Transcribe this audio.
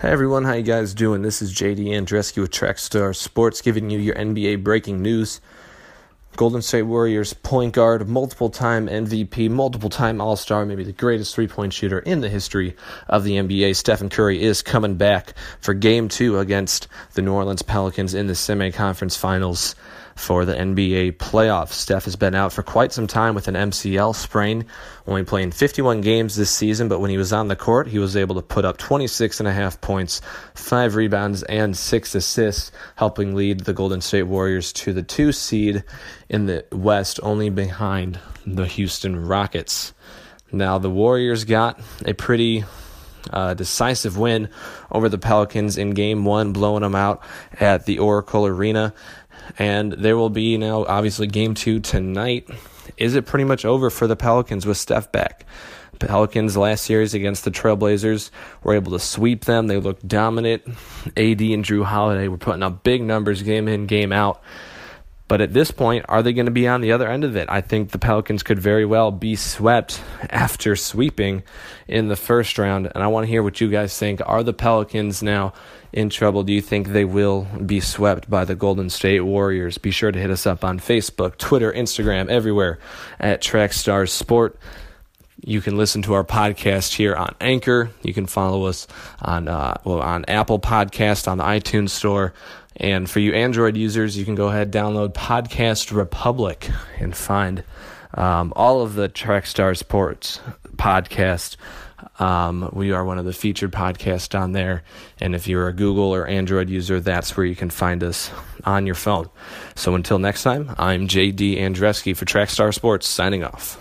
Hey everyone, how you guys doing? This is JD Andreski with Trackstar Sports giving you your NBA breaking news. Golden State Warriors point guard, multiple time MVP, multiple time All Star, maybe the greatest three point shooter in the history of the NBA. Stephen Curry is coming back for game two against the New Orleans Pelicans in the semi conference finals for the NBA playoffs. Steph has been out for quite some time with an MCL sprain, only playing 51 games this season, but when he was on the court, he was able to put up 26 and a half points, 5 rebounds and 6 assists, helping lead the Golden State Warriors to the 2 seed in the West, only behind the Houston Rockets. Now, the Warriors got a pretty uh, decisive win over the Pelicans in game one, blowing them out at the Oracle Arena. And there will be now, obviously, game two tonight. Is it pretty much over for the Pelicans with Steph back? Pelicans last series against the Trailblazers were able to sweep them. They looked dominant. AD and Jrue Holiday were putting up big numbers game in, game out. But at this point, are they going to be on the other end of it? I think the Pelicans could very well be swept after sweeping in the first round. And I want to hear what you guys think. Are the Pelicans now in trouble? Do you think they will be swept by the Golden State Warriors? Be sure to hit us up on Facebook, Twitter, Instagram, everywhere at Trackstar Sport. You can listen to our podcast here on Anchor. You can follow us on uh, well on Apple Podcast on the iTunes Store. And for you Android users, you can go ahead download Podcast Republic and find um, all of the Trackstar Sports podcast. Um, we are one of the featured podcasts on there. And if you're a Google or Android user, that's where you can find us on your phone. So until next time, I'm JD Andreski for Trackstar Sports signing off.